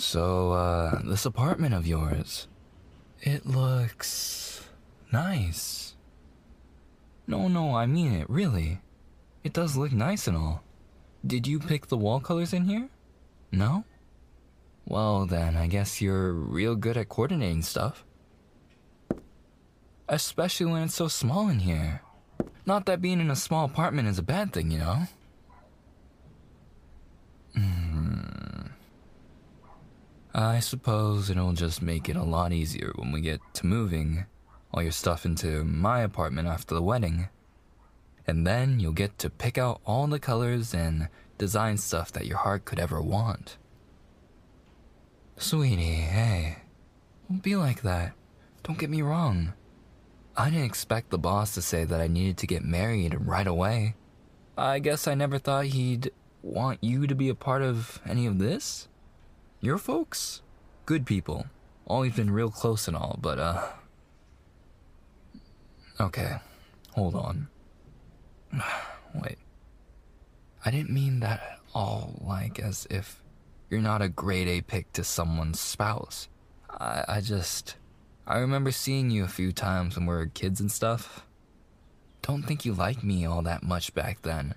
So, uh, this apartment of yours, it looks nice. No, no, I mean it, really. It does look nice and all. Did you pick the wall colors in here? No? Well, then, I guess you're real good at coordinating stuff. Especially when it's so small in here. Not that being in a small apartment is a bad thing, you know? I suppose it'll just make it a lot easier when we get to moving all your stuff into my apartment after the wedding. And then you'll get to pick out all the colors and design stuff that your heart could ever want. Sweetie, hey, don't be like that. Don't get me wrong. I didn't expect the boss to say that I needed to get married right away. I guess I never thought he'd want you to be a part of any of this? Your folks? Good people. Always been real close and all, but, uh. Okay, hold on. Wait. I didn't mean that at all, like as if you're not a grade A pick to someone's spouse. I, I just. I remember seeing you a few times when we were kids and stuff. Don't think you liked me all that much back then.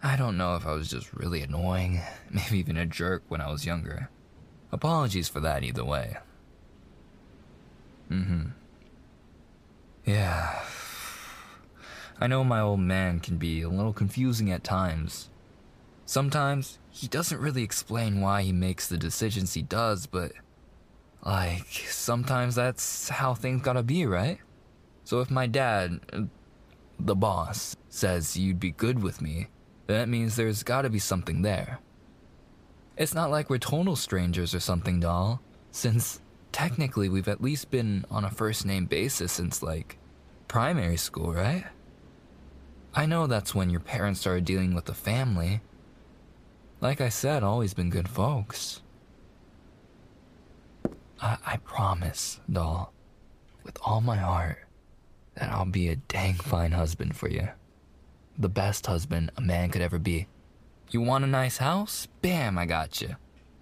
I don't know if I was just really annoying, maybe even a jerk when I was younger. Apologies for that either way. Mm hmm. Yeah. I know my old man can be a little confusing at times. Sometimes he doesn't really explain why he makes the decisions he does, but like, sometimes that's how things gotta be, right? So if my dad, the boss, says you'd be good with me, then that means there's gotta be something there. It's not like we're total strangers or something, doll, since technically we've at least been on a first name basis since like primary school, right? I know that's when your parents started dealing with the family. Like I said, always been good folks. I, I promise, doll, with all my heart, that I'll be a dang fine husband for you. The best husband a man could ever be. You want a nice house? Bam, I got you.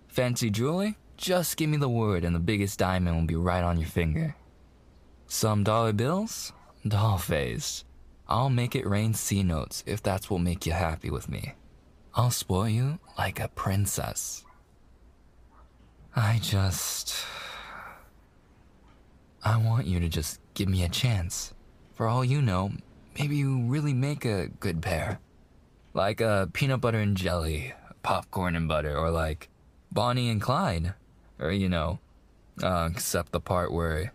Fancy jewelry? Just give me the word and the biggest diamond will be right on your finger. Some dollar bills? Doll face. I'll make it rain C notes if that's what'll make you happy with me. I'll spoil you like a princess. I just. I want you to just give me a chance. For all you know, maybe you really make a good pair. Like a peanut butter and jelly, popcorn and butter, or like Bonnie and Clyde. Or, you know, uh, except the part where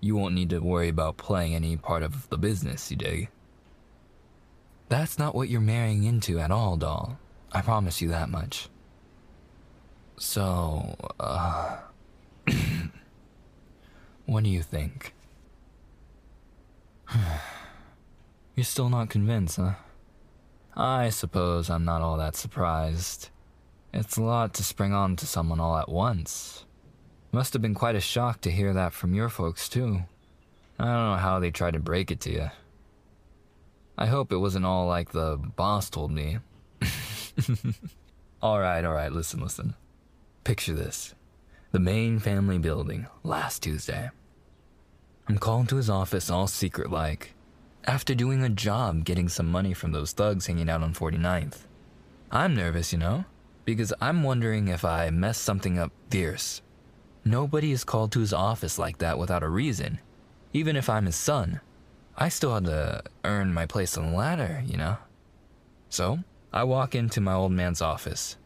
you won't need to worry about playing any part of the business, you dig? That's not what you're marrying into at all, doll. I promise you that much. So, uh. what do you think? You're still not convinced, huh? I suppose I'm not all that surprised. It's a lot to spring on to someone all at once. Must have been quite a shock to hear that from your folks, too. I don't know how they tried to break it to you. I hope it wasn't all like the boss told me. alright, alright, listen, listen. Picture this the main family building, last Tuesday. I'm called to his office all secret like, after doing a job getting some money from those thugs hanging out on 49th. I'm nervous, you know, because I'm wondering if I messed something up fierce. Nobody is called to his office like that without a reason, even if I'm his son. I still had to earn my place on the ladder, you know? So, I walk into my old man's office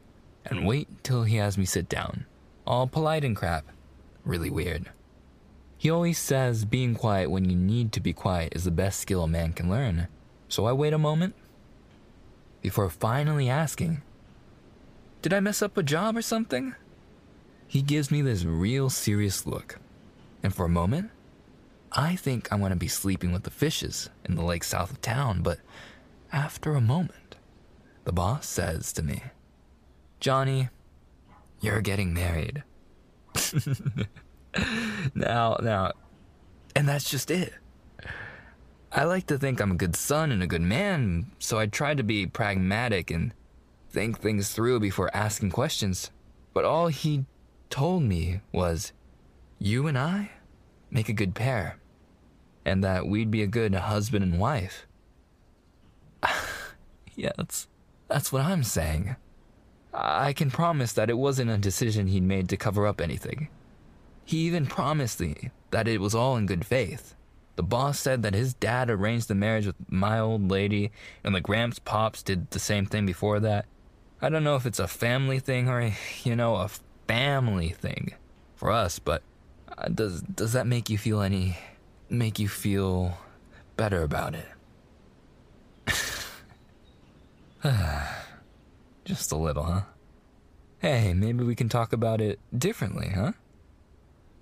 and wait till he has me sit down, all polite and crap. Really weird. He always says being quiet when you need to be quiet is the best skill a man can learn. So I wait a moment before finally asking, Did I mess up a job or something? He gives me this real serious look, and for a moment, I think I'm gonna be sleeping with the fishes in the lake south of town, but after a moment, the boss says to me, Johnny, you're getting married. now, now, and that's just it. I like to think I'm a good son and a good man, so I try to be pragmatic and think things through before asking questions. But all he told me was you and I make a good pair, and that we'd be a good husband and wife. yeah, that's, that's what I'm saying. I can promise that it wasn't a decision he'd made to cover up anything. He even promised me that it was all in good faith. The boss said that his dad arranged the marriage with my old lady, and the Gramps Pops did the same thing before that. I don't know if it's a family thing or, you know, a family thing for us, but uh, does does that make you feel any make you feel better about it? Just a little, huh? Hey, maybe we can talk about it differently, huh?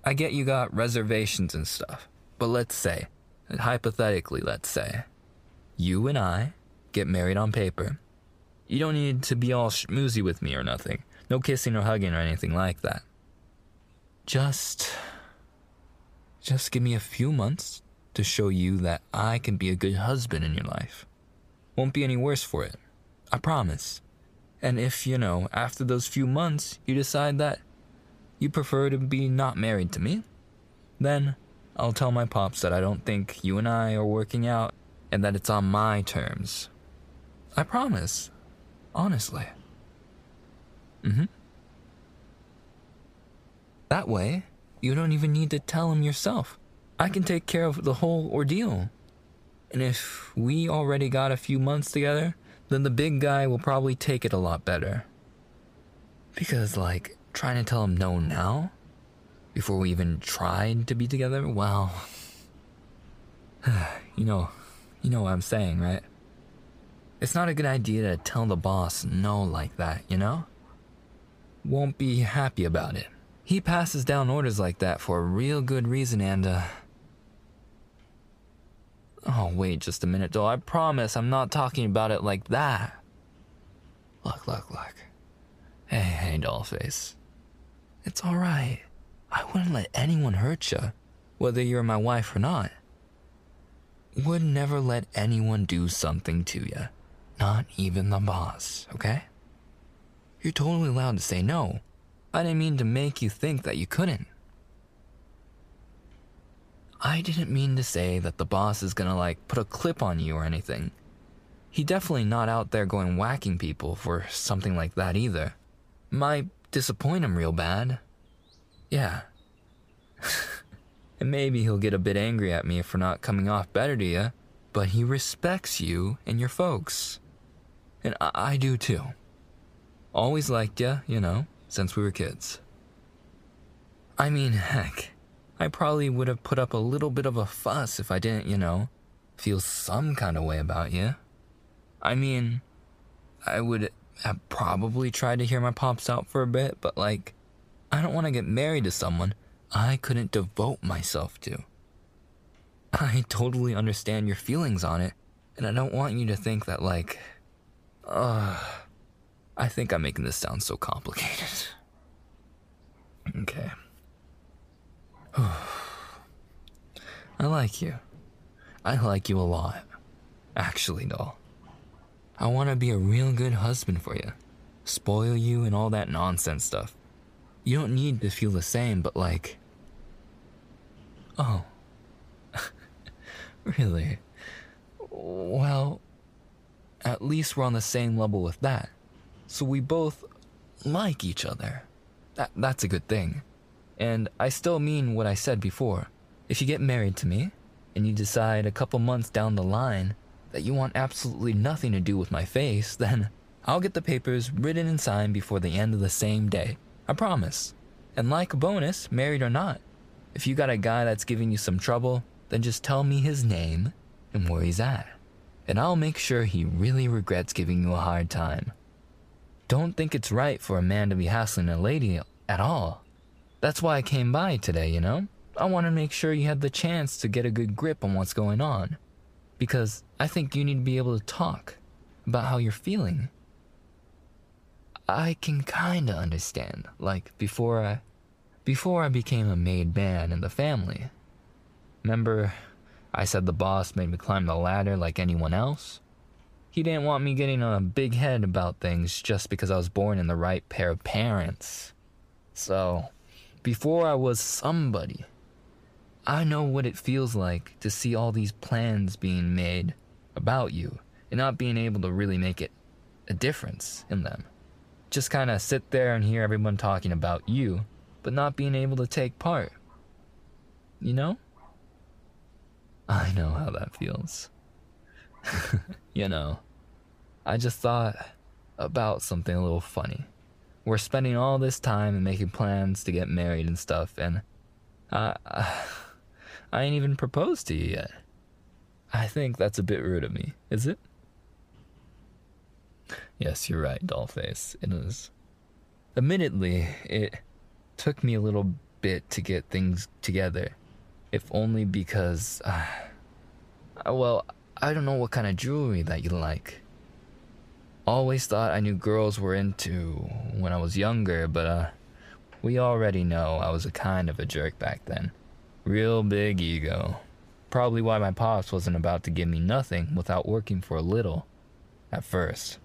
I get you got reservations and stuff, but let's say, hypothetically, let's say, you and I get married on paper. You don't need to be all schmoozy with me or nothing. No kissing or hugging or anything like that. Just. Just give me a few months to show you that I can be a good husband in your life. Won't be any worse for it. I promise. And if, you know, after those few months you decide that you prefer to be not married to me, then I'll tell my pops that I don't think you and I are working out and that it's on my terms. I promise. Honestly. Mm hmm. That way, you don't even need to tell him yourself. I can take care of the whole ordeal. And if we already got a few months together, then the big guy will probably take it a lot better. Because, like, trying to tell him no now, before we even tried to be together, well, you know, you know what I'm saying, right? It's not a good idea to tell the boss no like that, you know? Won't be happy about it. He passes down orders like that for a real good reason and, uh, Oh, wait just a minute, though. I promise I'm not talking about it like that. Look, look, look. Hey, hey, dollface. It's alright. I wouldn't let anyone hurt you, whether you're my wife or not. Would never let anyone do something to you. Not even the boss, okay? You're totally allowed to say no. I didn't mean to make you think that you couldn't. I didn't mean to say that the boss is gonna like put a clip on you or anything. He definitely not out there going whacking people for something like that either. Might disappoint him real bad. Yeah. and maybe he'll get a bit angry at me for not coming off better to you, but he respects you and your folks. And I, I do too. Always liked you, you know, since we were kids. I mean, heck, I probably would have put up a little bit of a fuss if I didn't, you know, feel some kind of way about you. I mean, I would have probably tried to hear my pops out for a bit, but like, I don't want to get married to someone I couldn't devote myself to. I totally understand your feelings on it, and I don't want you to think that, like, uh, I think I'm making this sound so complicated. okay. I like you. I like you a lot. Actually, doll. I want to be a real good husband for you. Spoil you and all that nonsense stuff. You don't need to feel the same, but like. Oh. really? Well, at least we're on the same level with that. So we both like each other. That, that's a good thing. And I still mean what I said before. If you get married to me, and you decide a couple months down the line that you want absolutely nothing to do with my face, then I'll get the papers written and signed before the end of the same day. I promise. And like a bonus, married or not, if you got a guy that's giving you some trouble, then just tell me his name and where he's at. And I'll make sure he really regrets giving you a hard time. Don't think it's right for a man to be hassling a lady at all. That's why I came by today, you know? I want to make sure you had the chance to get a good grip on what's going on. Because I think you need to be able to talk about how you're feeling. I can kinda understand, like before I before I became a made man in the family. Remember I said the boss made me climb the ladder like anyone else? He didn't want me getting a big head about things just because I was born in the right pair of parents. So, Before I was somebody, I know what it feels like to see all these plans being made about you and not being able to really make it a difference in them. Just kind of sit there and hear everyone talking about you, but not being able to take part. You know? I know how that feels. you know, I just thought about something a little funny. We're spending all this time and making plans to get married and stuff, and I, I ain't even proposed to you yet. I think that's a bit rude of me, is it? Yes, you're right, Dollface. It is. Admittedly, it took me a little bit to get things together, if only because, uh, well, I don't know what kind of jewelry that you like. Always thought I knew girls were into when I was younger, but uh, we already know I was a kind of a jerk back then. Real big ego. Probably why my pops wasn't about to give me nothing without working for a little. At first.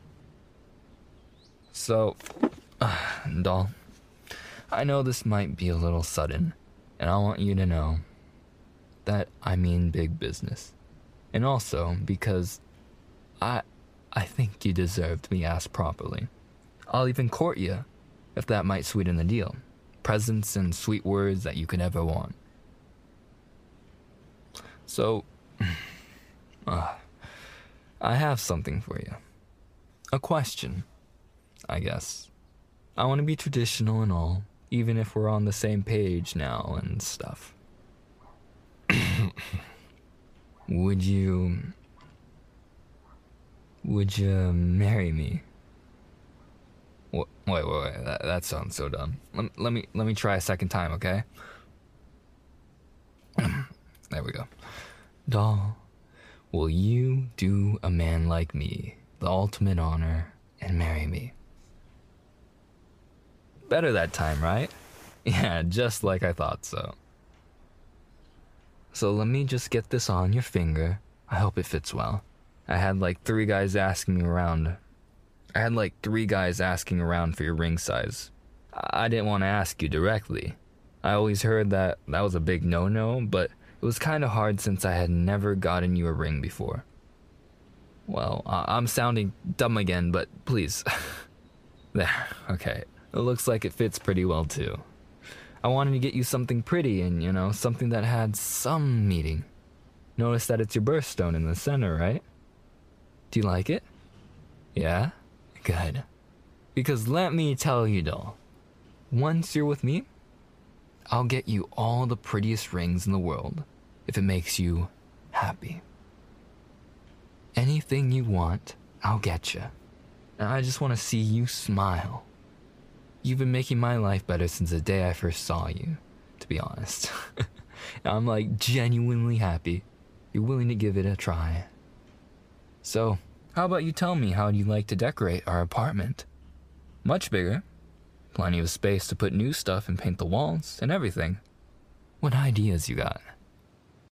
So, uh, doll, I know this might be a little sudden, and I want you to know that I mean big business. And also because I I think you deserve to be asked properly. I'll even court you if that might sweeten the deal. Presents and sweet words that you could ever want. So, uh, I have something for you. A question, I guess. I want to be traditional and all, even if we're on the same page now and stuff. would you. Would you marry me? Wait, wait, wait. That, that sounds so dumb. Let, let me let me try a second time, okay? There we go. Doll, will you do a man like me the ultimate honor and marry me? Better that time, right? Yeah, just like I thought so. So let me just get this on your finger. I hope it fits well. I had like three guys asking me around. I had like three guys asking around for your ring size. I didn't want to ask you directly. I always heard that that was a big no no, but was kind of hard since I had never gotten you a ring before. Well, I'm sounding dumb again, but please. there, okay. It looks like it fits pretty well too. I wanted to get you something pretty and, you know, something that had some meaning. Notice that it's your birthstone in the center, right? Do you like it? Yeah? Good. Because let me tell you, doll, once you're with me, I'll get you all the prettiest rings in the world if it makes you happy. Anything you want, I'll get you. And I just want to see you smile. You've been making my life better since the day I first saw you, to be honest. I'm like genuinely happy. You're willing to give it a try. So, how about you tell me how you'd like to decorate our apartment? Much bigger. Plenty of space to put new stuff and paint the walls and everything. What ideas you got?